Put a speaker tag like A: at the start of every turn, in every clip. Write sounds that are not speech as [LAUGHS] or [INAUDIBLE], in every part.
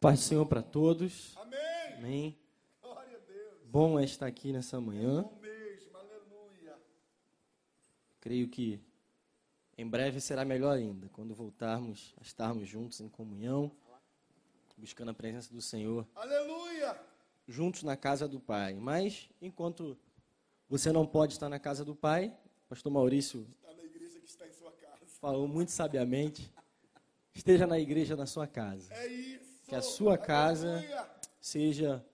A: Paz do Senhor para todos.
B: Amém.
A: Amém.
B: Glória a Deus.
A: Bom é estar aqui nessa manhã.
B: Bom mesmo. Aleluia.
A: Creio que em breve será melhor ainda, quando voltarmos a estarmos juntos em comunhão, buscando a presença do Senhor,
B: Aleluia.
A: juntos na casa do Pai. Mas enquanto você não pode estar na casa do Pai, pastor Maurício
B: Está na igreja que está em sua casa.
A: falou muito sabiamente, esteja na igreja na sua casa.
B: É isso.
A: Que a sua casa seja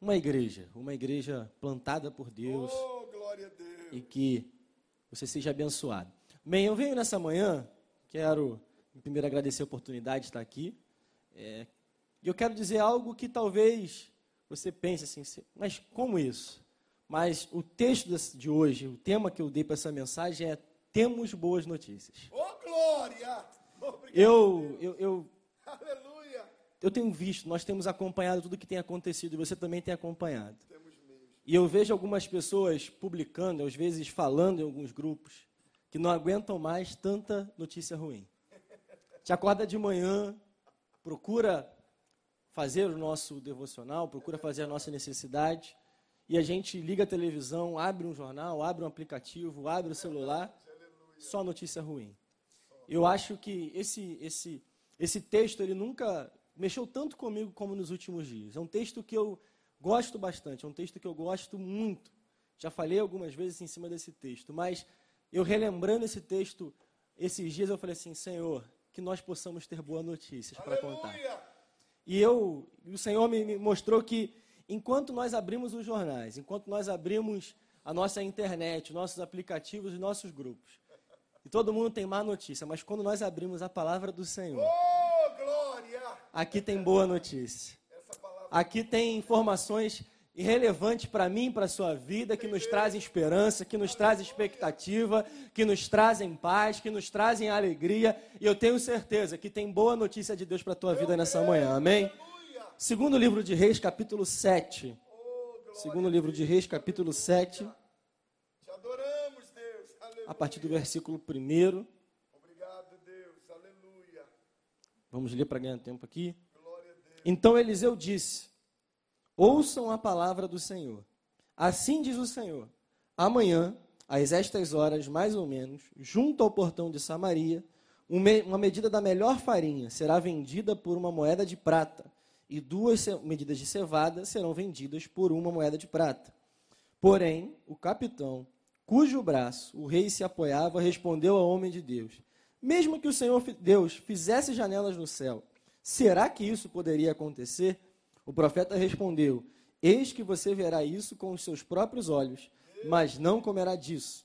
A: uma igreja, uma igreja plantada por Deus
B: Oh, Deus.
A: e que você seja abençoado. Bem, eu venho nessa manhã, quero primeiro agradecer a oportunidade de estar aqui. É, e eu quero dizer algo que talvez você pense assim, "Se- mas como isso? Mas o texto de hoje, o tema que eu dei para essa mensagem é Temos boas notícias.
B: Oh, glória. [LAUGHS] Obrigado.
A: Eu, eu, eu. [LAUGHS] eu tenho visto, nós temos acompanhado tudo que tem acontecido e você também tem acompanhado. E eu vejo algumas pessoas publicando, às vezes falando em alguns grupos, que não aguentam mais tanta notícia ruim. Te acorda de manhã, procura fazer o nosso devocional, procura fazer a nossa necessidade, e a gente liga a televisão, abre um jornal, abre um aplicativo, abre o celular, só notícia ruim. Eu acho que esse, esse, esse texto, ele nunca mexeu tanto comigo como nos últimos dias. É um texto que eu gosto bastante, é um texto que eu gosto muito. Já falei algumas vezes em cima desse texto, mas eu relembrando esse texto, esses dias eu falei assim, Senhor, que nós possamos ter boas notícias para contar. E eu, o Senhor me, mostrou que enquanto nós abrimos os jornais, enquanto nós abrimos a nossa internet, nossos aplicativos e nossos grupos, e todo mundo tem má notícia, mas quando nós abrimos a palavra do Senhor,
B: Oh.
A: Aqui tem boa notícia. Aqui tem informações irrelevantes para mim, para a sua vida, que nos trazem esperança, que nos trazem expectativa, que nos trazem paz, que nos trazem alegria. E eu tenho certeza que tem boa notícia de Deus para a tua vida nessa manhã. Amém? Segundo livro de Reis, capítulo 7.
B: Oh, glória.
A: Segundo livro de Reis, capítulo 7,
B: Te adoramos, Deus. Aleluia.
A: a partir do versículo 1.
B: Obrigado, Deus. Aleluia.
A: Vamos ler para ganhar tempo aqui. Então Eliseu disse: Ouçam a palavra do Senhor. Assim diz o Senhor: Amanhã, às estas horas, mais ou menos, junto ao portão de Samaria, um uma medida da melhor farinha será vendida por uma moeda de prata, e duas medidas de cevada serão vendidas por uma moeda de prata. Porém, o capitão, cujo braço o rei se apoiava, respondeu ao homem de Deus: Mesmo que o Senhor Deus fizesse janelas no céu, será que isso poderia acontecer? O profeta respondeu: Eis que você verá isso com os seus próprios olhos, mas não comerá disso.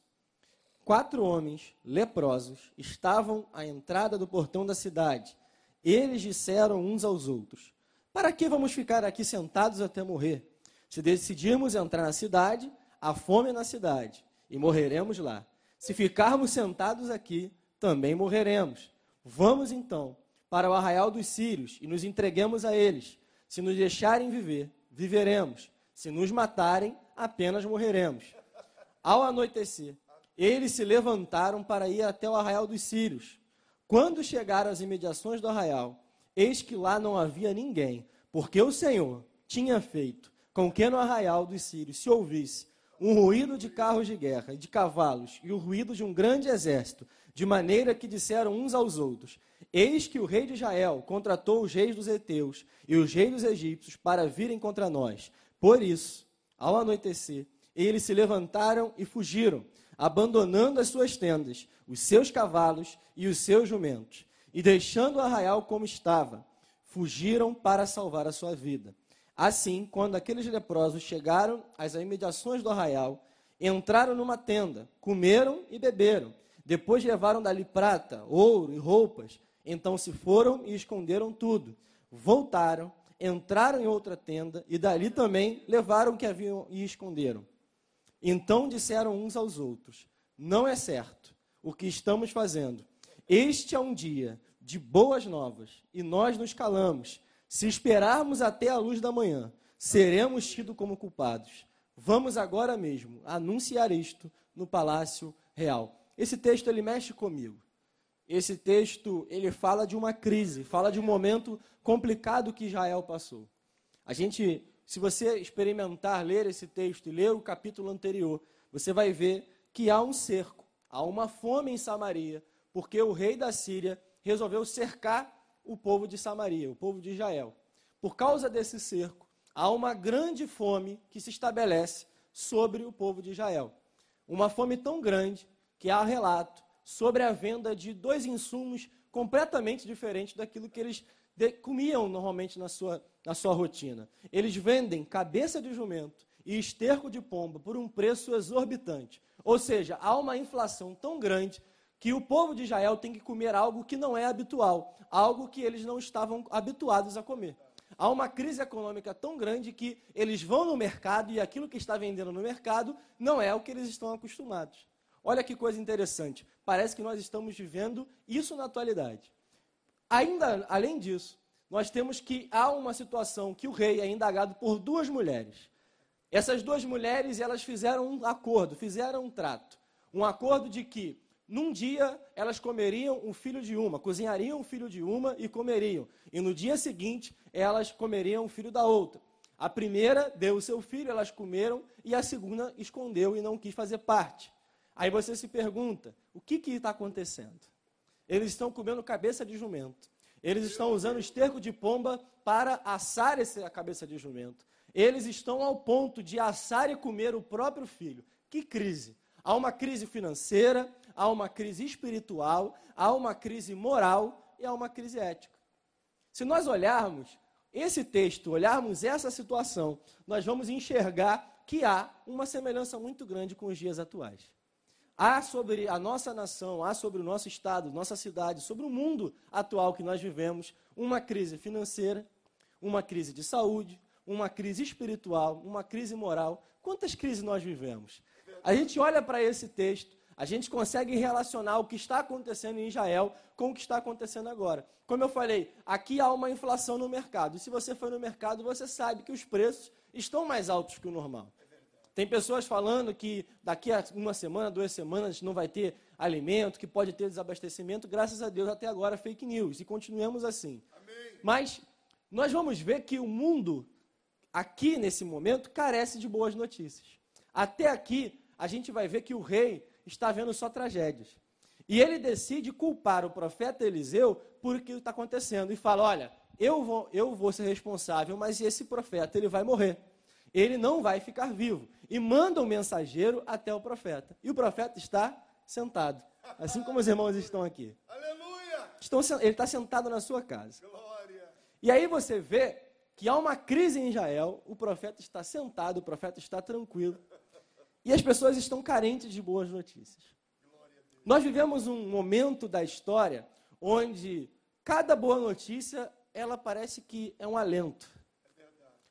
A: Quatro homens leprosos estavam à entrada do portão da cidade. Eles disseram uns aos outros: Para que vamos ficar aqui sentados até morrer? Se decidirmos entrar na cidade, há fome na cidade e morreremos lá. Se ficarmos sentados aqui, também morreremos. Vamos então para o arraial dos sírios e nos entreguemos a eles. Se nos deixarem viver, viveremos. Se nos matarem, apenas morreremos. Ao anoitecer, eles se levantaram para ir até o arraial dos sírios. Quando chegaram às imediações do arraial, eis que lá não havia ninguém, porque o Senhor tinha feito com que no arraial dos sírios se ouvisse um ruído de carros de guerra e de cavalos e o ruído de um grande exército, de maneira que disseram uns aos outros: Eis que o rei de Israel contratou os reis dos heteus e os reis dos egípcios para virem contra nós. Por isso, ao anoitecer, eles se levantaram e fugiram, abandonando as suas tendas, os seus cavalos e os seus jumentos, e deixando o arraial como estava, fugiram para salvar a sua vida. Assim, quando aqueles leprosos chegaram às imediações do arraial, entraram numa tenda, comeram e beberam. Depois levaram dali prata, ouro e roupas. Então se foram e esconderam tudo. Voltaram, entraram em outra tenda e dali também levaram o que haviam e esconderam. Então disseram uns aos outros: Não é certo o que estamos fazendo. Este é um dia de boas novas e nós nos calamos. Se esperarmos até a luz da manhã, seremos tidos como culpados. Vamos agora mesmo anunciar isto no palácio real. Esse texto ele mexe comigo. esse texto ele fala de uma crise, fala de um momento complicado que Israel passou. A gente, se você experimentar ler esse texto e ler o capítulo anterior, você vai ver que há um cerco, há uma fome em Samaria, porque o rei da Síria resolveu cercar o povo de Samaria, o povo de Israel. Por causa desse cerco, há uma grande fome que se estabelece sobre o povo de Israel. Uma fome tão grande que há relato sobre a venda de dois insumos completamente diferentes daquilo que eles comiam normalmente na sua, na sua rotina. Eles vendem cabeça de jumento e esterco de pomba por um preço exorbitante. Ou seja, há uma inflação tão grande que o povo de Israel tem que comer algo que não é habitual, algo que eles não estavam habituados a comer. Há uma crise econômica tão grande que eles vão no mercado e aquilo que está vendendo no mercado não é o que eles estão acostumados. Olha que coisa interessante. Parece que nós estamos vivendo isso na atualidade. Ainda, além disso, nós temos que há uma situação que o rei é indagado por duas mulheres. Essas duas mulheres, elas fizeram um acordo, fizeram um trato. Um acordo de que num dia elas comeriam o filho de uma, cozinhariam o filho de uma e comeriam. E no dia seguinte elas comeriam o filho da outra. A primeira deu o seu filho, elas comeram, e a segunda escondeu e não quis fazer parte. Aí você se pergunta: o que está acontecendo? Eles estão comendo cabeça de jumento. Eles estão usando esterco de pomba para assar essa cabeça de jumento. Eles estão ao ponto de assar e comer o próprio filho. Que crise! Há uma crise financeira, há uma crise espiritual, há uma crise moral e há uma crise ética. Se nós olharmos esse texto, olharmos essa situação, nós vamos enxergar que há uma semelhança muito grande com os dias atuais. Há sobre a nossa nação, há sobre o nosso estado, nossa cidade, sobre o mundo atual que nós vivemos, uma crise financeira, uma crise de saúde, uma crise espiritual, uma crise moral. Quantas crises nós vivemos? A gente olha para esse texto a gente consegue relacionar o que está acontecendo em Israel com o que está acontecendo agora. Como eu falei, aqui há uma inflação no mercado. E se você for no mercado, você sabe que os preços estão mais altos que o normal. Tem pessoas falando que daqui a uma semana, duas semanas, não vai ter alimento, que pode ter desabastecimento. Graças a Deus, até agora, fake news. E continuemos assim. Amém. Mas nós vamos ver que o mundo, aqui nesse momento, carece de boas notícias. Até aqui, a gente vai ver que o rei está vendo só tragédias. E ele decide culpar o profeta Eliseu por o que está acontecendo. E fala: Olha, eu vou, eu vou ser responsável, mas esse profeta ele vai morrer. Ele não vai ficar vivo. E manda um mensageiro até o profeta. E o profeta está sentado. Assim como os irmãos estão aqui.
B: Aleluia!
A: Estão, ele está sentado na sua casa.
B: Glória!
A: E aí você vê que há uma crise em Israel, o profeta está sentado, o profeta está tranquilo. E as pessoas estão carentes de boas notícias. Nós vivemos um momento da história onde cada boa notícia, ela parece que é um alento.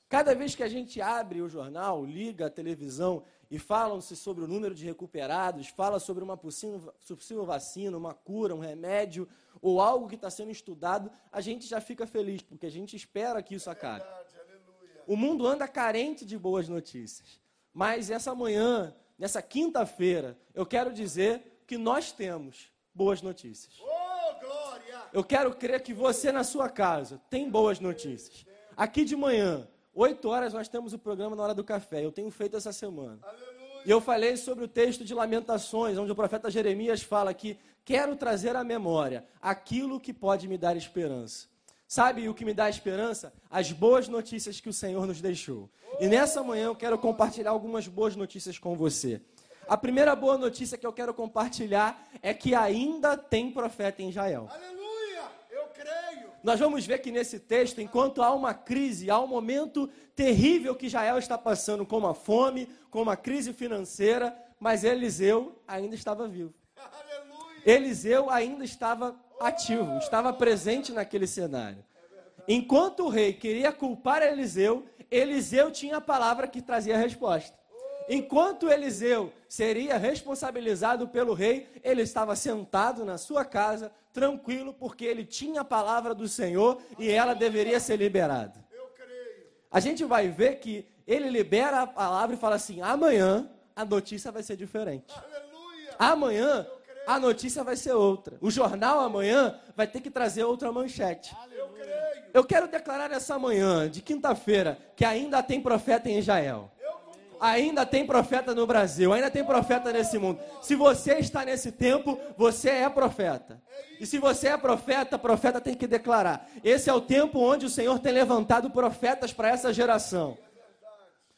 A: Cada vez que a gente abre o jornal, liga a televisão e falam-se sobre o número de recuperados, fala sobre uma possível, possível vacina, uma cura, um remédio ou algo que está sendo estudado, a gente já fica feliz, porque a gente espera que isso acabe. O mundo anda carente de boas notícias. Mas essa manhã, nessa quinta-feira, eu quero dizer que nós temos boas notícias.
B: Oh!
A: Eu quero crer que você na sua casa tem boas notícias. Aqui de manhã, 8 horas, nós temos o programa na hora do café. Eu tenho feito essa semana. E eu falei sobre o texto de Lamentações, onde o profeta Jeremias fala que quero trazer à memória aquilo que pode me dar esperança. Sabe o que me dá esperança? As boas notícias que o Senhor nos deixou. E nessa manhã eu quero compartilhar algumas boas notícias com você. A primeira boa notícia que eu quero compartilhar é que ainda tem profeta em Israel.
B: Aleluia! Eu creio!
A: Nós vamos ver que nesse texto, enquanto há uma crise, há um momento terrível que Israel está passando, com uma fome, com uma crise financeira, mas Eliseu ainda estava vivo. [LAUGHS]
B: Aleluia!
A: Eliseu ainda estava ativo, estava presente naquele cenário. Enquanto o rei queria culpar Eliseu, Eliseu tinha a palavra que trazia a resposta. Enquanto Eliseu seria responsabilizado pelo rei, ele estava sentado na sua casa, tranquilo, porque ele tinha a palavra do Senhor e ela deveria ser liberada. A gente vai ver que ele libera a palavra e fala assim: amanhã a notícia vai ser diferente. Amanhã a notícia vai ser outra. O jornal amanhã vai ter que trazer outra manchete.
B: Eu
A: quero declarar essa manhã, de quinta-feira, que ainda tem profeta em Israel. Ainda tem profeta no Brasil, ainda tem profeta nesse mundo. Se você está nesse tempo, você é profeta. E se você é profeta, profeta tem que declarar. Esse é o tempo onde o Senhor tem levantado profetas para essa geração.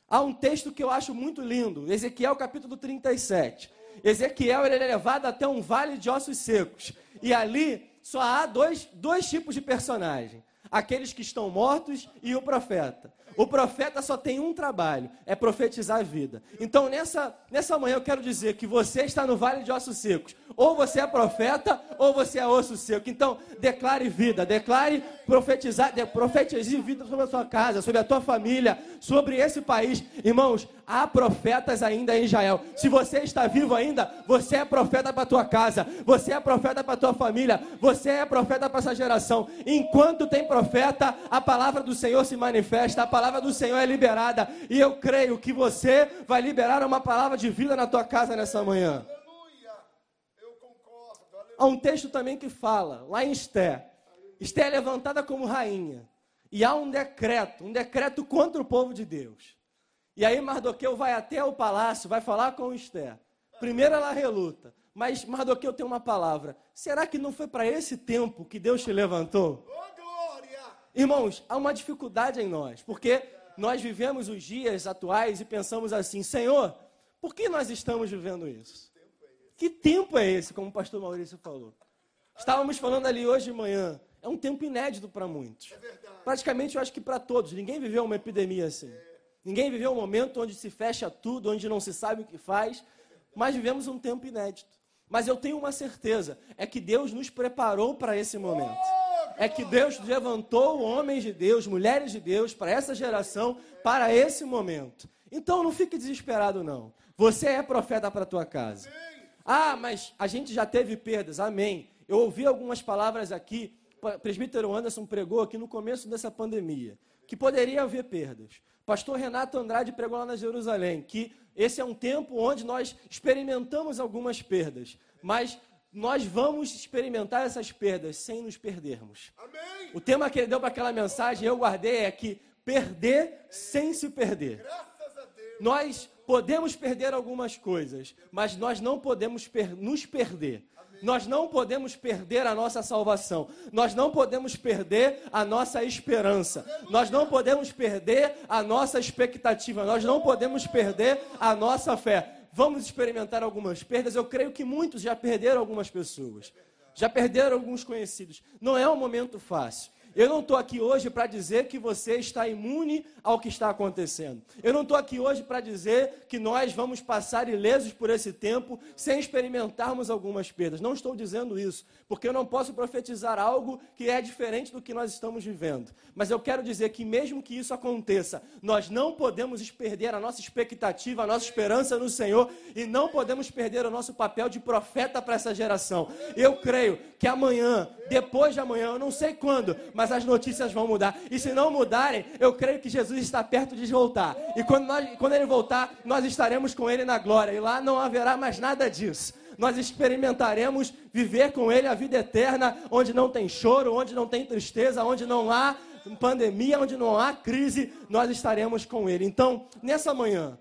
A: Há um texto que eu acho muito lindo, Ezequiel capítulo 37. Ezequiel ele é levado até um vale de ossos secos. E ali só há dois, dois tipos de personagem: aqueles que estão mortos e o profeta. O profeta só tem um trabalho, é profetizar a vida. Então, nessa, nessa manhã, eu quero dizer que você está no vale de ossos secos. Ou você é profeta, ou você é osso seco. Então, declare vida, declare profetizar, de, profetize vida sobre a sua casa, sobre a tua família, sobre esse país. Irmãos, há profetas ainda em Israel. Se você está vivo ainda, você é profeta para a tua casa, você é profeta para a tua família, você é profeta para essa geração. Enquanto tem profeta, a palavra do Senhor se manifesta, a palavra do Senhor é liberada. E eu creio que você vai liberar uma palavra de vida na tua casa nessa manhã. Há um texto também que fala, lá em Esté. Esté é levantada como rainha. E há um decreto, um decreto contra o povo de Deus. E aí Mardoqueu vai até o palácio, vai falar com Esté. Primeiro ela reluta, mas Mardoqueu tem uma palavra. Será que não foi para esse tempo que Deus te levantou? Irmãos, há uma dificuldade em nós, porque nós vivemos os dias atuais e pensamos assim: Senhor, por que nós estamos vivendo isso? Que tempo é esse, como o pastor Maurício falou? Estávamos falando ali hoje de manhã. É um tempo inédito para muitos. Praticamente, eu acho que para todos. Ninguém viveu uma epidemia assim. Ninguém viveu um momento onde se fecha tudo, onde não se sabe o que faz. Mas vivemos um tempo inédito. Mas eu tenho uma certeza: é que Deus nos preparou para esse momento. É que Deus levantou homens de Deus, mulheres de Deus, para essa geração, para esse momento. Então não fique desesperado, não. Você é profeta para a tua casa. Ah, mas a gente já teve perdas. Amém. Eu ouvi algumas palavras aqui. O presbítero Anderson pregou aqui no começo dessa pandemia que poderia haver perdas. Pastor Renato Andrade pregou lá na Jerusalém que esse é um tempo onde nós experimentamos algumas perdas, mas nós vamos experimentar essas perdas sem nos perdermos.
B: Amém.
A: O tema que ele deu para aquela mensagem, eu guardei, é que perder sem se perder. Nós podemos perder algumas coisas, mas nós não podemos per nos perder. Nós não podemos perder a nossa salvação. Nós não podemos perder a nossa esperança. Nós não podemos perder a nossa expectativa. Nós não podemos perder a nossa fé. Vamos experimentar algumas perdas. Eu creio que muitos já perderam algumas pessoas. Já perderam alguns conhecidos. Não é um momento fácil. Eu não estou aqui hoje para dizer que você está imune ao que está acontecendo. Eu não estou aqui hoje para dizer que nós vamos passar ilesos por esse tempo sem experimentarmos algumas perdas. Não estou dizendo isso, porque eu não posso profetizar algo que é diferente do que nós estamos vivendo. Mas eu quero dizer que, mesmo que isso aconteça, nós não podemos perder a nossa expectativa, a nossa esperança no Senhor e não podemos perder o nosso papel de profeta para essa geração. Eu creio que amanhã, depois de amanhã, eu não sei quando, mas as notícias vão mudar. E se não mudarem, eu creio que Jesus está perto de voltar. E quando, nós, quando ele voltar, nós estaremos com ele na glória. E lá não haverá mais nada disso. Nós experimentaremos viver com ele a vida eterna, onde não tem choro, onde não tem tristeza, onde não há pandemia, onde não há crise, nós estaremos com ele. Então, nessa manhã,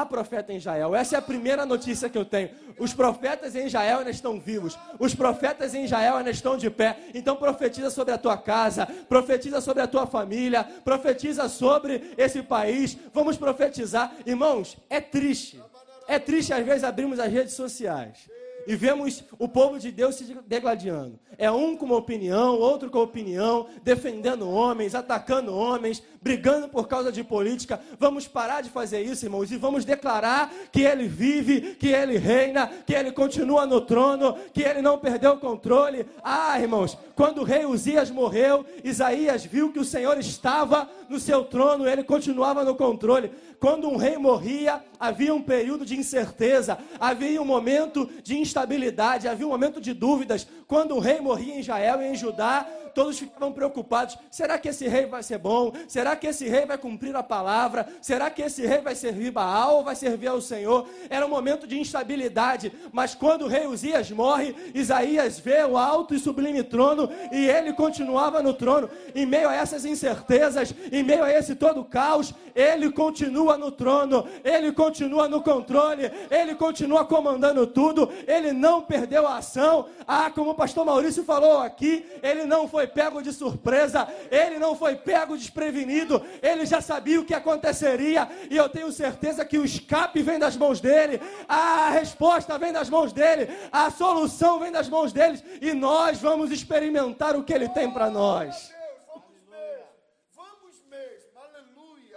A: há profeta em Israel. Essa é a primeira notícia que eu tenho. Os profetas em Israel ainda estão vivos. Os profetas em Israel ainda estão de pé. Então profetiza sobre a tua casa, profetiza sobre a tua família, profetiza sobre esse país. Vamos profetizar. Irmãos, é triste. É triste às vezes abrirmos as redes sociais e vemos o povo de Deus se degladiando. É um com uma opinião, outro com opinião, defendendo homens, atacando homens, brigando por causa de política. Vamos parar de fazer isso, irmãos, e vamos declarar que ele vive, que ele reina, que ele continua no trono, que ele não perdeu o controle. Ah, irmãos, quando o rei Uzias morreu, Isaías viu que o Senhor estava no seu trono, ele continuava no controle. Quando um rei morria, havia um período de incerteza, havia um momento de instabilidade, havia um momento de dúvidas. Quando o rei morria em Israel e em Judá, todos ficavam preocupados: será que esse rei vai ser bom? Será que esse rei vai cumprir a palavra? Será que esse rei vai servir Baal ou vai servir ao Senhor? Era um momento de instabilidade, mas quando o rei Uzias morre, Isaías vê o alto e sublime trono e ele continuava no trono. Em meio a essas incertezas, em meio a esse todo caos, ele continua no trono, ele continua no controle, ele continua comandando tudo, ele não perdeu a ação. Ah, como o pastor Maurício falou aqui, ele não foi pego de surpresa, ele não foi pego desprevenido, ele já sabia o que aconteceria, e eu tenho certeza que o escape vem das mãos dele, a resposta vem das mãos dele, a solução vem das mãos deles, e nós vamos experimentar o que ele tem para nós.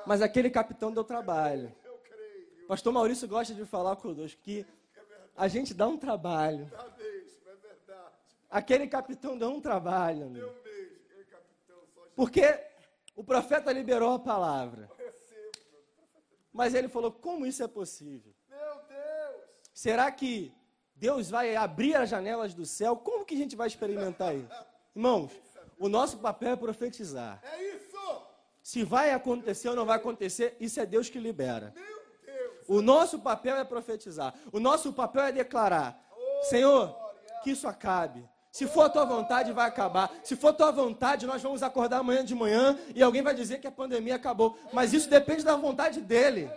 A: Mas aquele capitão deu trabalho. Pastor Maurício gosta de falar conosco que a gente dá um trabalho.
B: Tá mesmo, é verdade.
A: Aquele capitão deu um trabalho. amigo. Porque o profeta liberou a palavra. Mas ele falou: como isso é possível? Será que Deus vai abrir as janelas do céu? Como que a gente vai experimentar isso? [LAUGHS] Irmãos, o nosso papel é profetizar.
B: É isso.
A: Se vai acontecer ou não vai acontecer, isso é Deus que libera. O nosso papel é profetizar. O nosso papel é declarar: Senhor, que isso acabe. Se for a tua vontade, vai acabar. Se for a tua vontade, nós vamos acordar amanhã de manhã e alguém vai dizer que a pandemia acabou. Mas isso depende da vontade dele.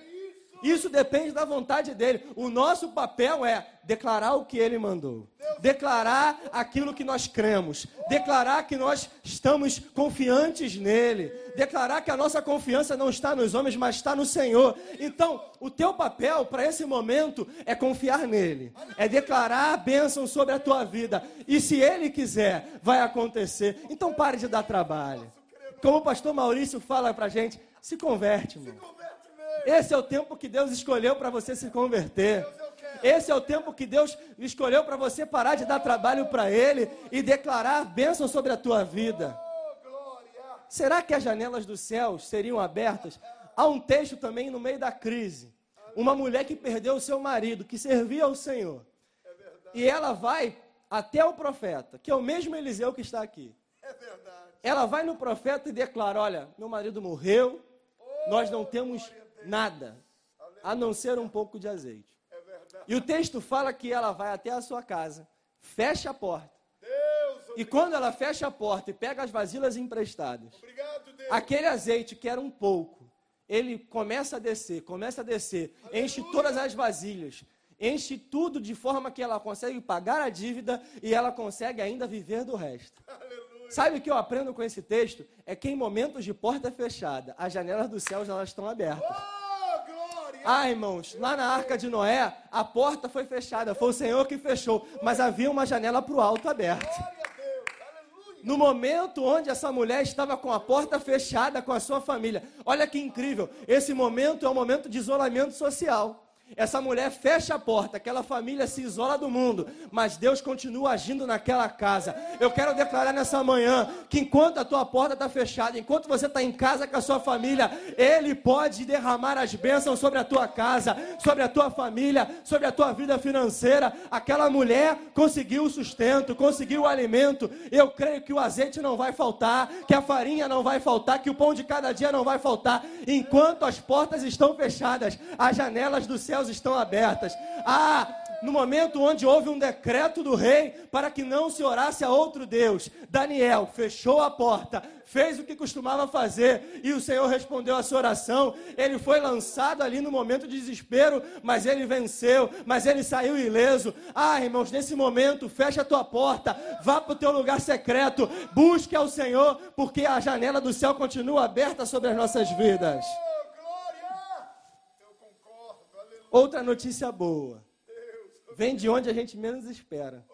A: Isso depende da vontade dele. O nosso papel é declarar o que ele mandou. Declarar aquilo que nós cremos. Declarar que nós estamos confiantes nele. Declarar que a nossa confiança não está nos homens, mas está no Senhor. Então, o teu papel para esse momento é confiar nele. É declarar a bênção sobre a tua vida. E se ele quiser, vai acontecer. Então pare de dar trabalho. Como o pastor Maurício fala pra gente, se converte, irmão. Esse é o tempo que Deus escolheu para você se converter. Esse é o tempo que Deus escolheu para você parar de dar trabalho para Ele e declarar bênção sobre a tua vida.
B: Oh.
A: Será que as janelas dos céus seriam abertas? Há um texto também no meio da crise. Uma mulher que perdeu o seu marido, que servia ao Senhor. E ela vai até o profeta, que é o mesmo Eliseu que está aqui.
B: É.
A: Ela vai no profeta e declara: Olha, meu marido morreu, nós não temos nada, a não ser um pouco de azeite.
B: É.
A: E o texto fala que ela vai até a sua casa, fecha a porta. E quando ela fecha a porta e pega as vasilhas emprestadas, aquele azeite que era um pouco, ele começa a descer, começa a descer, enche todas as vasilhas, enche tudo de forma que ela consegue pagar a dívida e ela consegue ainda viver do resto. Sabe o que eu aprendo com esse texto? É que em momentos de porta fechada, as janelas dos céus elas estão abertas.
B: Oh.
A: Ah, irmãos, lá na arca de Noé, a porta foi fechada, foi o Senhor que fechou, mas havia uma janela para o alto aberta. No momento onde essa mulher estava com a porta fechada com a sua família, olha que incrível, esse momento é um momento de isolamento social. Essa mulher fecha a porta, aquela família se isola do mundo, mas Deus continua agindo naquela casa. Eu quero declarar nessa manhã que enquanto a tua porta está fechada, enquanto você está em casa com a sua família, Ele pode derramar as bênçãos sobre a tua casa, sobre a tua família, sobre a tua vida financeira. Aquela mulher conseguiu o sustento, conseguiu o alimento. Eu creio que o azeite não vai faltar, que a farinha não vai faltar, que o pão de cada dia não vai faltar. Enquanto as portas estão fechadas, as janelas dos céus estão abertas. Ah, no momento onde houve um decreto do rei para que não se orasse a outro Deus, Daniel fechou a porta, fez o que costumava fazer e o Senhor respondeu a sua oração. Ele foi lançado ali no momento de desespero, mas ele venceu, mas ele saiu ileso. Ah, irmãos, nesse momento, fecha a tua porta, vá para o teu lugar secreto, busque ao Senhor, porque a janela do céu continua aberta sobre as nossas vidas.
B: Oh, glória. Eu concordo. Aleluia.
A: Outra notícia boa. Vem de onde a gente menos espera.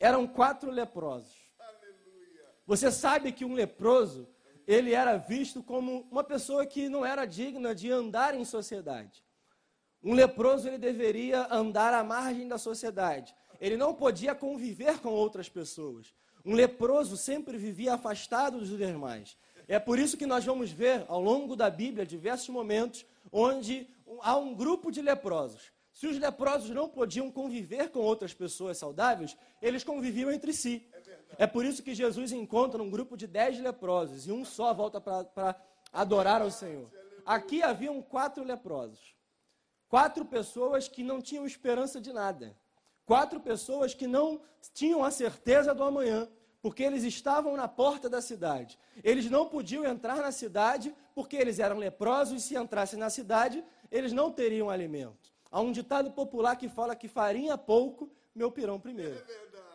A: Eram quatro leprosos. Você sabe que um leproso, ele era visto como uma pessoa que não era digna de andar em sociedade. Um leproso, ele deveria andar à margem da sociedade. Ele não podia conviver com outras pessoas. Um leproso sempre vivia afastado dos demais. É por isso que nós vamos ver ao longo da Bíblia diversos momentos onde há um grupo de leprosos. Se os leprosos não podiam conviver com outras pessoas saudáveis, eles conviviam entre si. É por isso que Jesus encontra um grupo de dez leprosos e um só volta para adorar ao Senhor. Aqui haviam quatro leprosos. Quatro pessoas que não tinham esperança de nada. Quatro pessoas que não tinham a certeza do amanhã, porque eles estavam na porta da cidade. Eles não podiam entrar na cidade porque eles eram leprosos e se entrassem na cidade, eles não teriam alimento. Há um ditado popular que fala que farinha pouco, meu pirão primeiro. É verdade.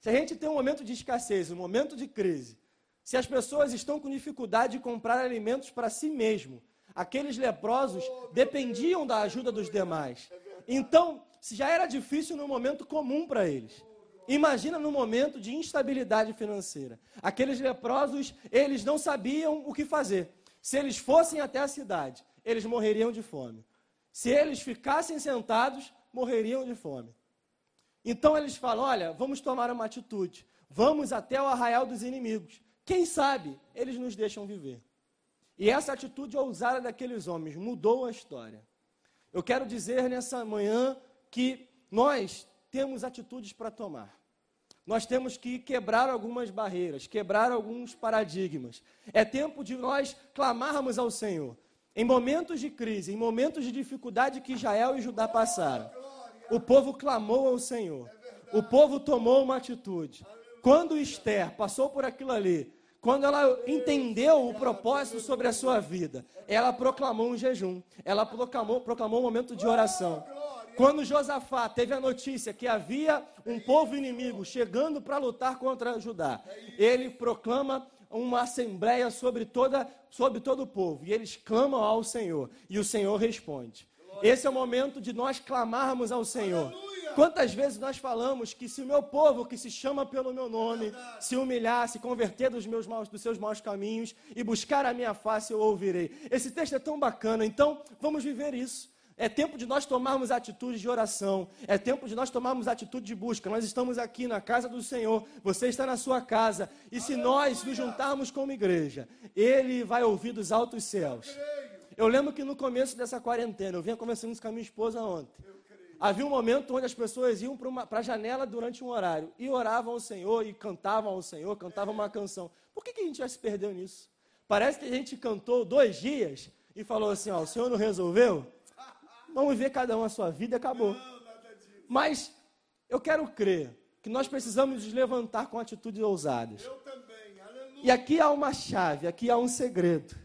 A: Se a gente tem um momento de escassez, um momento de crise, se as pessoas estão com dificuldade de comprar alimentos para si mesmo, aqueles leprosos oh, dependiam da ajuda dos demais. É então, se já era difícil no momento comum para eles, imagina no momento de instabilidade financeira. Aqueles leprosos, eles não sabiam o que fazer. Se eles fossem até a cidade, eles morreriam de fome. Se eles ficassem sentados, morreriam de fome. Então eles falam: olha, vamos tomar uma atitude. Vamos até o arraial dos inimigos. Quem sabe eles nos deixam viver. E essa atitude ousada daqueles homens mudou a história. Eu quero dizer nessa manhã que nós temos atitudes para tomar. Nós temos que quebrar algumas barreiras, quebrar alguns paradigmas. É tempo de nós clamarmos ao Senhor. Em momentos de crise, em momentos de dificuldade que Israel e Judá passaram, o povo clamou ao Senhor. O povo tomou uma atitude. Quando Esther passou por aquilo ali, quando ela entendeu o propósito sobre a sua vida, ela proclamou um jejum, ela proclamou, proclamou um momento de oração. Quando Josafá teve a notícia que havia um povo inimigo chegando para lutar contra Judá, ele proclama uma assembleia sobre, toda, sobre todo o povo e eles clamam ao Senhor e o Senhor responde. Esse é o momento de nós clamarmos ao Senhor. Quantas vezes nós falamos que se o meu povo, que se chama pelo meu nome, se humilhar, se converter dos, meus maus, dos seus maus caminhos e buscar a minha face, eu ouvirei. Esse texto é tão bacana, então vamos viver isso. É tempo de nós tomarmos atitude de oração. É tempo de nós tomarmos atitude de busca. Nós estamos aqui na casa do Senhor. Você está na sua casa. E se nós nos juntarmos como igreja, Ele vai ouvir dos altos céus. Eu lembro que no começo dessa quarentena, eu vinha conversando isso com a minha esposa ontem. Havia um momento onde as pessoas iam para a janela durante um horário e oravam ao Senhor e cantavam ao Senhor, cantavam uma canção. Por que, que a gente já se perdeu nisso? Parece que a gente cantou dois dias e falou assim: ó, o Senhor não resolveu? Vamos ver cada um a sua vida e acabou. Mas eu quero crer que nós precisamos nos levantar com atitudes ousadas. E aqui há uma chave, aqui há um segredo.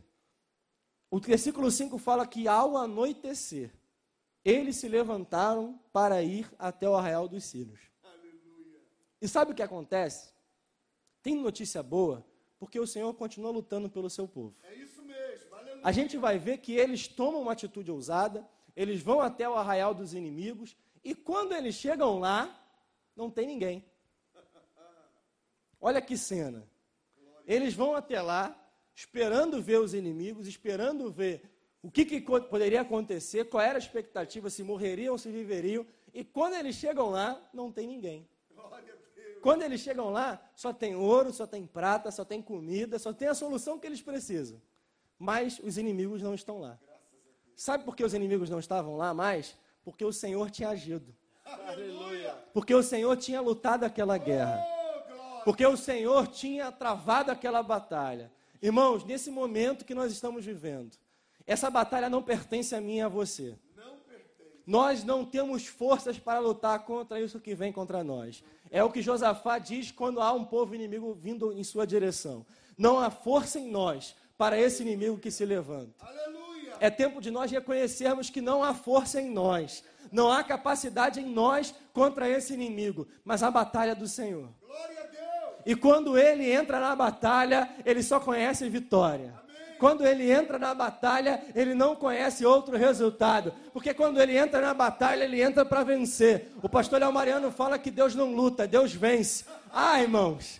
A: O versículo 5 fala que ao anoitecer, eles se levantaram para ir até o arraial dos Círios. E sabe o que acontece? Tem notícia boa, porque o Senhor continua lutando pelo seu povo.
B: É isso mesmo. Aleluia.
A: A gente vai ver que eles tomam uma atitude ousada, eles vão até o arraial dos inimigos, e quando eles chegam lá, não tem ninguém. Olha que cena. Eles vão até lá, esperando ver os inimigos, esperando ver o que, que, poderia acontecer, qual era a expectativa, se morreriam, se viveriam. E quando eles chegam lá, não tem ninguém. Quando eles chegam lá, só tem ouro, só tem prata, só tem comida, só tem a solução que eles precisam. Mas os inimigos não estão lá. Sabe por que os inimigos não estavam lá mais? Porque o Senhor tinha agido.
B: Aleluia.
A: Porque o Senhor tinha lutado aquela guerra.
B: Oh,
A: Porque o Senhor tinha travado aquela batalha. Irmãos, nesse momento que nós estamos vivendo, essa batalha não pertence a mim e a você.
B: Não.
A: Nós não temos forças para lutar contra isso que vem contra nós. É o que Josafá diz quando há um povo inimigo vindo em sua direção. Não há força em nós para esse inimigo que se levanta.
B: Aleluia.
A: É tempo de nós reconhecermos que não há força em nós, não há capacidade em nós contra esse inimigo, mas a batalha é do Senhor.
B: Glória a Deus.
A: E quando ele entra na batalha, ele só conhece vitória. Quando ele entra na batalha, ele não conhece outro resultado. Porque quando ele entra na batalha, ele entra para vencer. O pastor Léo Mariano fala que Deus não luta, Deus vence. Ah, irmãos,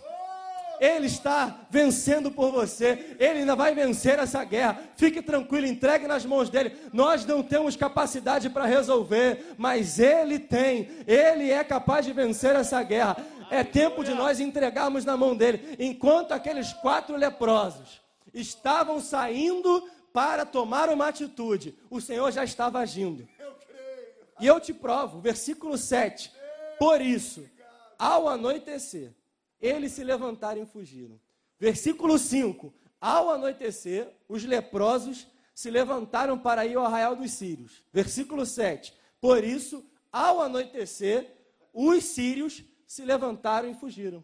A: ele está vencendo por você. Ele ainda vai vencer essa guerra. Fique tranquilo, entregue nas mãos dele. Nós não temos capacidade para resolver, mas ele tem. Ele é capaz de vencer essa guerra. É tempo de nós entregarmos na mão dele. Enquanto aqueles quatro leprosos estavam saindo para tomar uma atitude, o Senhor já estava agindo. E eu te provo, versículo 7. Por isso, ao anoitecer, eles se levantaram e fugiram. Versículo 5: Ao anoitecer, os leprosos se levantaram para ir ao arraial dos sírios. Versículo 7: Por isso, ao anoitecer, os sírios se levantaram e fugiram.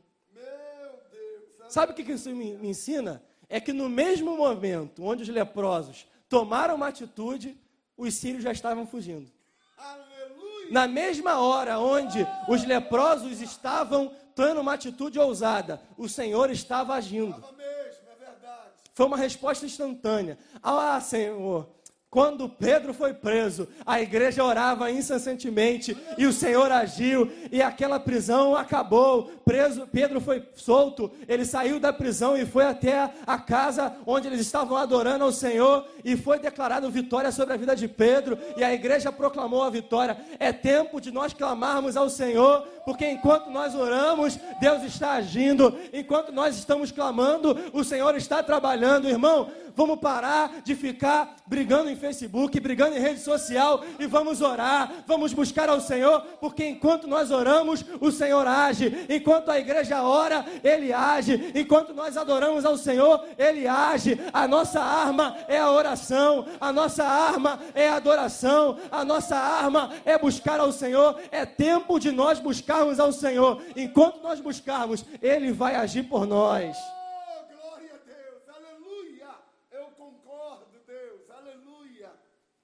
A: Sabe o que que isso me, me ensina? É que no mesmo momento onde os leprosos tomaram uma atitude, os sírios já estavam fugindo.
B: Aleluia.
A: Na mesma hora onde os leprosos estavam tendo uma atitude ousada, o Senhor estava agindo.
B: É verdade.
A: Foi uma resposta instantânea. Ah, Senhor, quando Pedro foi preso, a igreja orava incessantemente e o Senhor agiu e aquela prisão acabou. Preso, Pedro foi solto, ele saiu da prisão e foi até a casa onde eles estavam adorando ao Senhor e foi declarado vitória sobre a vida de Pedro e a igreja proclamou a vitória. É tempo de nós clamarmos ao Senhor, porque enquanto nós oramos, Deus está agindo. Enquanto nós estamos clamando, o Senhor está trabalhando, irmão. Vamos parar de ficar brigando em Facebook, brigando em rede social e vamos orar, vamos buscar ao Senhor, porque enquanto nós oramos, o Senhor age. Enquanto a igreja ora, ele age. Enquanto nós adoramos ao Senhor, ele age. A nossa arma é a oração, a nossa arma é a adoração, a nossa arma é buscar ao Senhor. É tempo de nós buscarmos ao Senhor. Enquanto nós buscarmos, ele vai agir por nós.
B: Oh, glória a Deus. Aleluia. Eu concordo, Deus. Aleluia.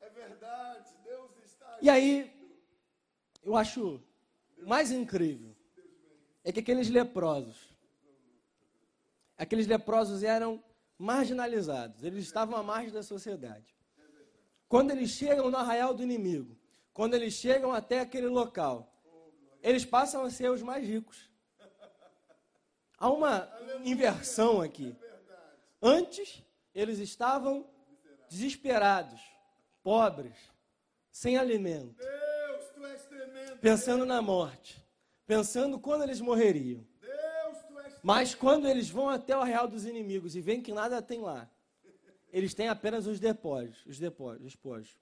B: É verdade. Deus está
A: E aí, eu acho mais incrível é que aqueles leprosos, aqueles leprosos eram marginalizados, eles estavam à margem da sociedade. Quando eles chegam no arraial do inimigo, quando eles chegam até aquele local, eles passam a ser os mais ricos. Há uma inversão aqui. Antes, eles estavam desesperados, pobres, sem alimento
B: Deus,
A: pensando na morte, pensando quando eles morreriam.
B: Deus,
A: Mas quando eles vão até o arraial dos inimigos e veem que nada tem lá, eles têm apenas os depósitos, os depósitos, os despojos.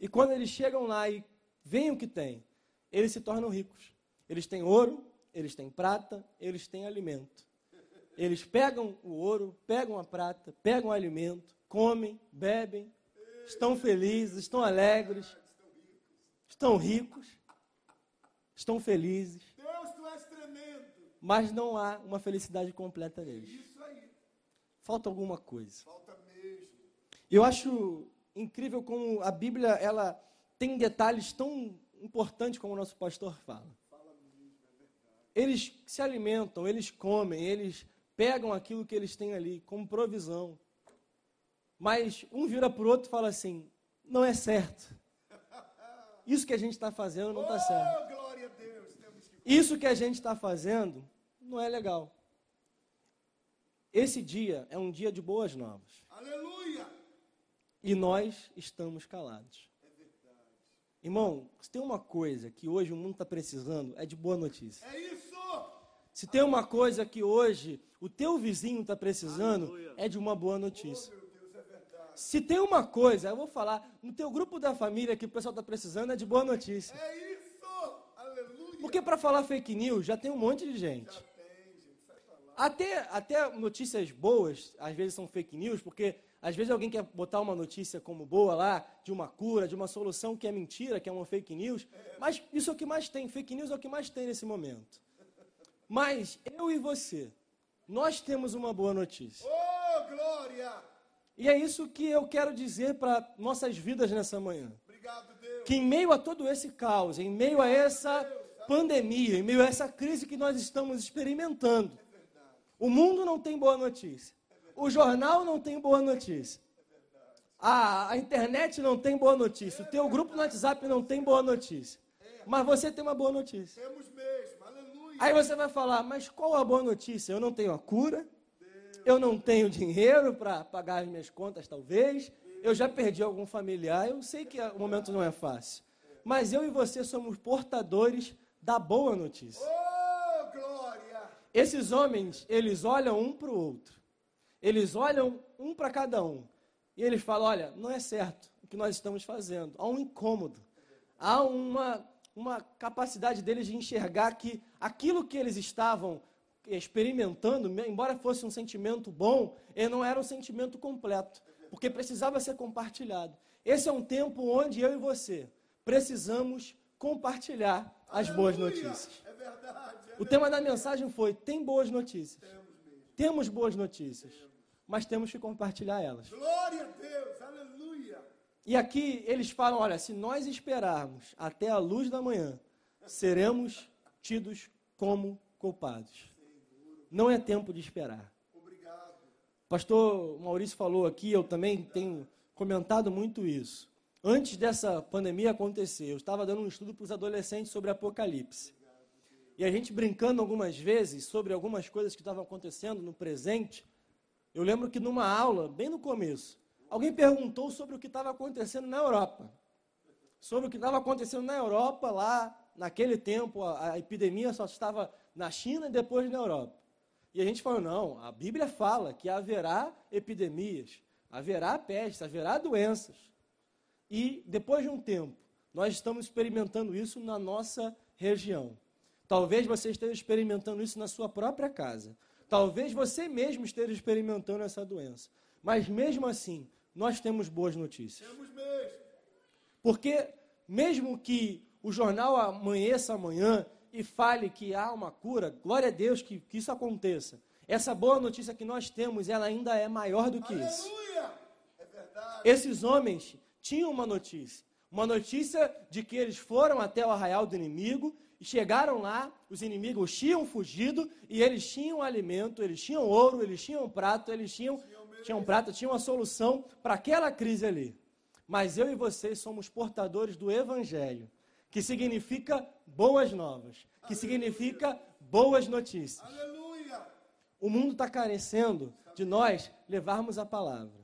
A: E quando eles chegam lá e veem o que tem, eles se tornam ricos. Eles têm ouro, eles têm prata, eles têm alimento. Eles pegam o ouro, pegam a prata, pegam o alimento, comem, bebem, estão felizes, estão alegres, estão ricos, estão felizes,
B: Deus, tu és tremendo.
A: mas não há uma felicidade completa neles. Falta alguma coisa.
B: Falta mesmo.
A: Eu acho incrível como a Bíblia ela tem detalhes tão importantes como o nosso pastor fala. Eles se alimentam, eles comem, eles pegam aquilo que eles têm ali como provisão. Mas um vira para o outro e fala assim: não é certo. Isso que a gente está fazendo não está certo.
B: Oh, glória a Deus. Temos que...
A: Isso que a gente está fazendo não é legal. Esse dia é um dia de boas novas.
B: Aleluia.
A: E nós estamos calados. Irmão, se tem uma coisa que hoje o mundo está precisando, é de boa notícia.
B: É isso.
A: Se tem uma coisa que hoje o teu vizinho está precisando, é de uma boa notícia.
B: Meu Deus, é verdade.
A: Se tem uma coisa, eu vou falar, no teu grupo da família que o pessoal está precisando, é de boa notícia.
B: É isso. Aleluia.
A: Porque para falar fake news já tem um monte de gente.
B: Tem, gente. Sai pra lá.
A: Até, até notícias boas, às vezes são fake news, porque às vezes alguém quer botar uma notícia como boa lá, de uma cura, de uma solução que é mentira, que é uma fake news. Mas isso é o que mais tem, fake news é o que mais tem nesse momento. Mas eu e você, nós temos uma boa notícia.
B: Oh, glória.
A: E é isso que eu quero dizer para nossas vidas nessa manhã.
B: Obrigado, Deus.
A: Que em meio a todo esse caos, em meio a essa pandemia, em meio a essa crise que nós estamos experimentando, o mundo não tem boa notícia. O jornal não tem boa notícia. A, a internet não tem boa notícia. O teu grupo no WhatsApp não tem boa notícia. Mas você tem uma boa notícia.
B: Temos mesmo. Aleluia.
A: Aí você vai falar, mas qual a boa notícia? Eu não tenho a cura, eu não tenho dinheiro para pagar as minhas contas, talvez, eu já perdi algum familiar, eu sei que o momento não é fácil. Mas eu e você somos portadores da boa notícia.
B: Oh, glória.
A: Esses homens, eles olham um para o outro. Eles olham um para cada um. E eles falam: olha, não é certo o que nós estamos fazendo. Há um incômodo. Há uma, uma capacidade deles de enxergar que aquilo que eles estavam experimentando, embora fosse um sentimento bom, ele não era um sentimento completo, porque precisava ser compartilhado. Esse é um tempo onde eu e você precisamos compartilhar as boas notícias.
B: É verdade.
A: O tema da mensagem foi: tem boas notícias. Temos boas notícias, mas temos que compartilhar elas.
B: Glória a Deus. Aleluia.
A: E aqui eles falam: olha, se nós esperarmos até a luz da manhã, seremos tidos como culpados. Não é tempo de esperar.
B: Obrigado.
A: Pastor Maurício falou aqui, eu também tenho comentado muito isso. Antes dessa pandemia acontecer, eu estava dando um estudo para os adolescentes sobre Apocalipse. E a gente brincando algumas vezes sobre algumas coisas que estavam acontecendo no presente. Eu lembro que numa aula, bem no começo, alguém perguntou sobre o que estava acontecendo na Europa. Sobre o que estava acontecendo na Europa lá, naquele tempo, a, a epidemia só estava na China e depois na Europa. E a gente falou: não, a Bíblia fala que haverá epidemias, haverá pestes, haverá doenças. E depois de um tempo, nós estamos experimentando isso na nossa região. Talvez você esteja experimentando isso na sua própria casa. Talvez você mesmo esteja experimentando essa doença. Mas mesmo assim, nós temos boas notícias.
B: Temos mesmo.
A: Porque mesmo que o jornal amanheça amanhã e fale que há uma cura, glória a Deus que, que isso aconteça. Essa boa notícia que nós temos, ela ainda é maior do que isso.
B: Aleluia. É verdade.
A: Esses homens tinham uma notícia. Uma notícia de que eles foram até o arraial do inimigo e chegaram lá, os inimigos tinham fugido e eles tinham alimento, eles tinham ouro, eles tinham prato, eles tinham, tinham prata, tinham a solução para aquela crise ali. Mas eu e vocês somos portadores do evangelho, que significa boas novas, que significa boas notícias.
B: Aleluia.
A: O mundo está carecendo de nós levarmos a palavra.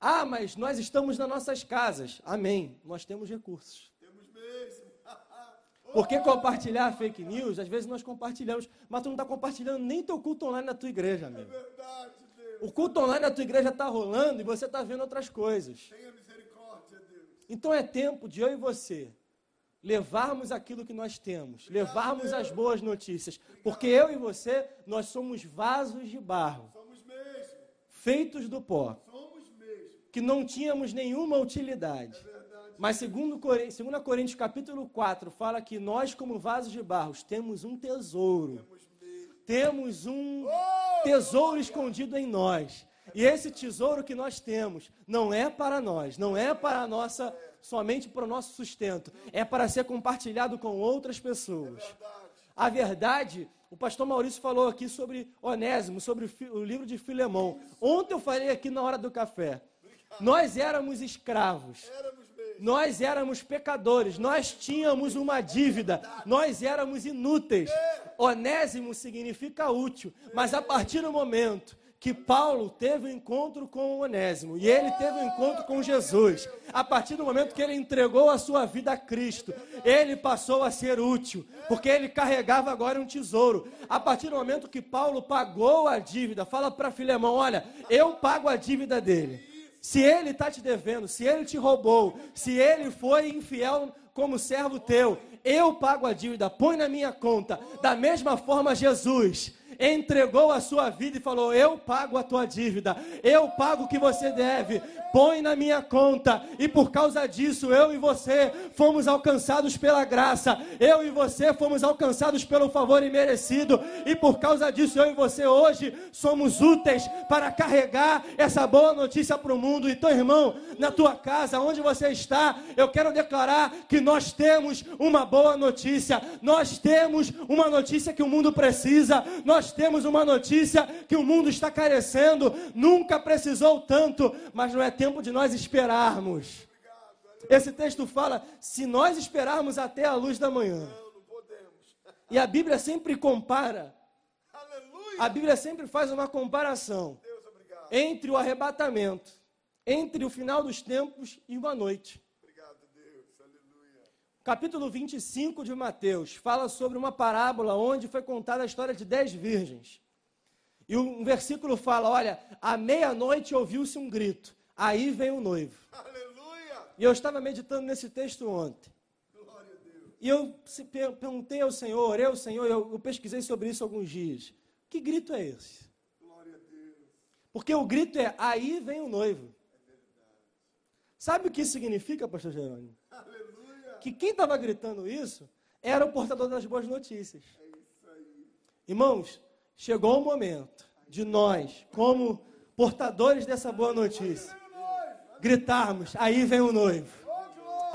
A: Ah, mas nós estamos nas nossas casas. Amém. Nós temos recursos.
B: Temos mesmo. [LAUGHS]
A: Por que compartilhar fake news? Às vezes nós compartilhamos, mas tu não está compartilhando nem teu culto online na tua igreja,
B: É
A: amigo.
B: verdade, Deus.
A: O culto online na tua igreja está rolando e você está vendo outras coisas.
B: Tenha misericórdia, Deus.
A: Então é tempo de eu e você levarmos aquilo que nós temos, levarmos as boas notícias, porque eu e você, nós somos vasos de barro, feitos do pó, que não tínhamos nenhuma utilidade.
B: Verdade.
A: Mas segundo 2 Coríntios capítulo 4 fala que nós como vasos de barro temos um tesouro.
B: Temos
A: um tesouro escondido em nós. E esse tesouro que nós temos não é para nós, não é para a nossa somente para o nosso sustento, é para ser compartilhado com outras pessoas. A verdade, o pastor Maurício falou aqui sobre Onésimo, sobre o livro de Filemão. Ontem eu falei aqui na hora do café. Nós éramos escravos. Nós éramos pecadores, nós tínhamos uma dívida, nós éramos inúteis. Onésimo significa útil, mas a partir do momento que Paulo teve um encontro com Onésimo e ele teve um encontro com Jesus, a partir do momento que ele entregou a sua vida a Cristo, ele passou a ser útil, porque ele carregava agora um tesouro. A partir do momento que Paulo pagou a dívida, fala para Filemão: olha, eu pago a dívida dele. Se ele está te devendo, se ele te roubou, se ele foi infiel como servo teu, eu pago a dívida, põe na minha conta. Da mesma forma, Jesus entregou a sua vida e falou: Eu pago a tua dívida, eu pago o que você deve, põe na minha conta. E por causa disso, eu e você fomos alcançados pela graça, eu e você fomos alcançados pelo favor imerecido. E por causa disso, eu e você hoje somos úteis para carregar essa boa notícia para o mundo. Então, irmão, na tua casa, onde você está, eu quero declarar que nós temos uma boa notícia, nós temos uma notícia que o mundo precisa, nós temos uma notícia que o mundo está carecendo, nunca precisou tanto, mas não é tempo de nós esperarmos. Esse texto fala: se nós esperarmos até a luz da manhã, e a Bíblia sempre compara, a Bíblia sempre faz uma comparação entre o arrebatamento, entre o final dos tempos e uma noite. Capítulo 25 de Mateus fala sobre uma parábola onde foi contada a história de dez virgens. E um versículo fala: Olha, à meia-noite ouviu-se um grito, aí vem o noivo.
B: Aleluia.
A: E eu estava meditando nesse texto ontem. E eu perguntei ao Senhor, orei ao Senhor, eu, eu pesquisei sobre isso alguns dias. Que grito é esse?
B: Glória a Deus.
A: Porque o grito é: aí vem o noivo. Sabe o que isso significa, pastor Jerônimo?
B: Aleluia.
A: Que quem estava gritando isso era o portador das boas notícias.
B: É isso aí.
A: Irmãos, chegou o momento de nós, como portadores dessa boa notícia, gritarmos: aí vem o noivo.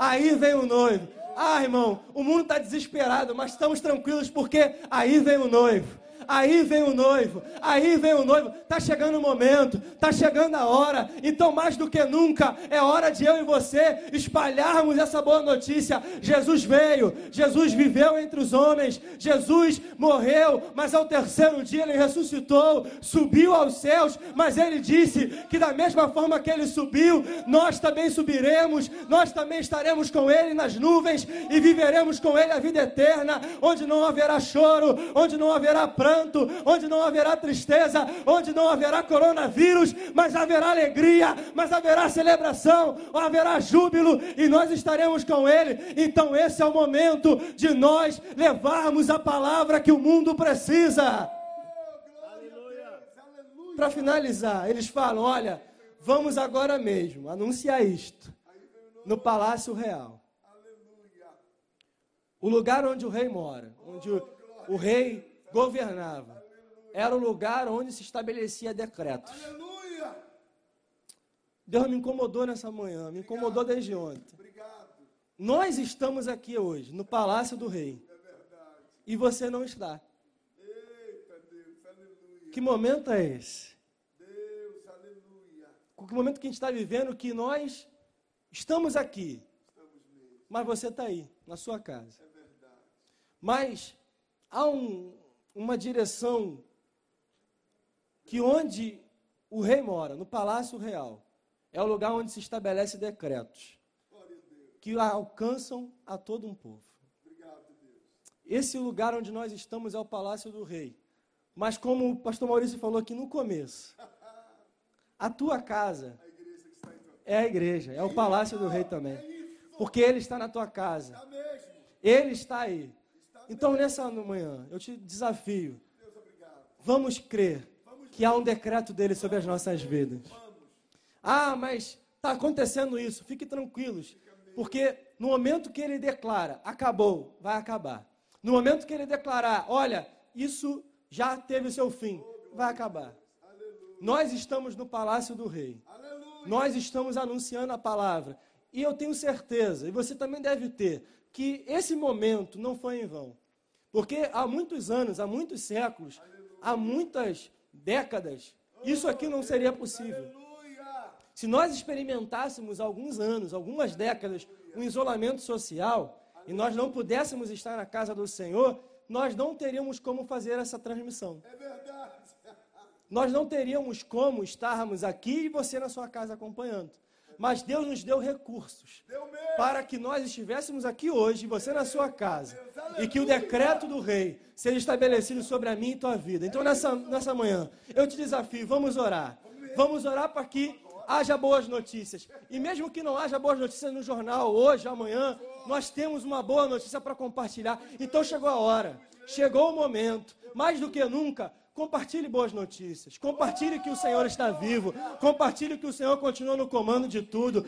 A: Aí vem o noivo. Ah, irmão, o mundo está desesperado, mas estamos tranquilos porque aí vem o noivo aí vem o noivo, aí vem o noivo, está chegando o momento, está chegando a hora, então mais do que nunca é hora de eu e você espalharmos essa boa notícia. Jesus veio, Jesus viveu entre os homens, Jesus morreu, mas ao terceiro dia ele ressuscitou, subiu aos céus, mas ele disse que da mesma forma que ele subiu, nós também subiremos, nós também estaremos com ele nas nuvens e viveremos com ele a vida eterna, onde não haverá choro, onde não haverá pranto onde não haverá tristeza, onde não haverá coronavírus, mas haverá alegria, mas haverá celebração, haverá júbilo e nós estaremos com Ele. Então, esse é o momento de nós levarmos a palavra que o mundo precisa. Para finalizar, eles falam: olha, vamos agora mesmo anunciar isto no Palácio Real. O lugar onde o rei mora, onde o, o rei governava. Era o lugar onde se estabelecia decretos.
B: Aleluia.
A: Deus me incomodou nessa manhã, me incomodou desde ontem.
B: Obrigado.
A: Nós estamos aqui hoje, no Palácio do Rei.
B: É verdade.
A: E você não está.
B: Eita Deus, aleluia.
A: Que momento é esse?
B: Deus, aleluia.
A: Que momento que a gente está vivendo que nós estamos aqui,
B: Estamos
A: mas você está aí, na sua casa.
B: É verdade.
A: Mas há um, uma direção que onde o rei mora, no palácio real, é o lugar onde se estabelece decretos que alcançam a todo um povo. Esse lugar onde nós estamos é o palácio do rei. Mas como o pastor Maurício falou aqui no começo, a tua casa é a igreja, é o palácio do rei também. Porque ele está na tua casa. Ele está aí. Então nessa manhã, eu te desafio, vamos crer que há um decreto dele sobre as nossas vidas. Ah, mas está acontecendo isso. Fique tranquilos, porque no momento que ele declara, acabou, vai acabar. No momento que ele declarar, olha, isso já teve o seu fim, vai acabar. Nós estamos no palácio do rei. Nós estamos anunciando a palavra. E eu tenho certeza, e você também deve ter, que esse momento não foi em vão. Porque há muitos anos, há muitos séculos, há muitas décadas, isso aqui não seria possível. Se nós experimentássemos alguns anos, algumas décadas, um isolamento social, e nós não pudéssemos estar na casa do Senhor, nós não teríamos como fazer essa transmissão.
B: É verdade.
A: Nós não teríamos como estarmos aqui e você na sua casa acompanhando. Mas Deus nos deu recursos para que nós estivéssemos aqui hoje, você na sua casa, e que o decreto do rei seja estabelecido sobre a minha e tua vida. Então, nessa, nessa manhã, eu te desafio, vamos orar. Vamos orar para que haja boas notícias. E mesmo que não haja boas notícias no jornal, hoje, amanhã, nós temos uma boa notícia para compartilhar. Então, chegou a hora, chegou o momento, mais do que nunca, Compartilhe boas notícias. Compartilhe que o Senhor está vivo. Compartilhe que o Senhor continua no comando de tudo.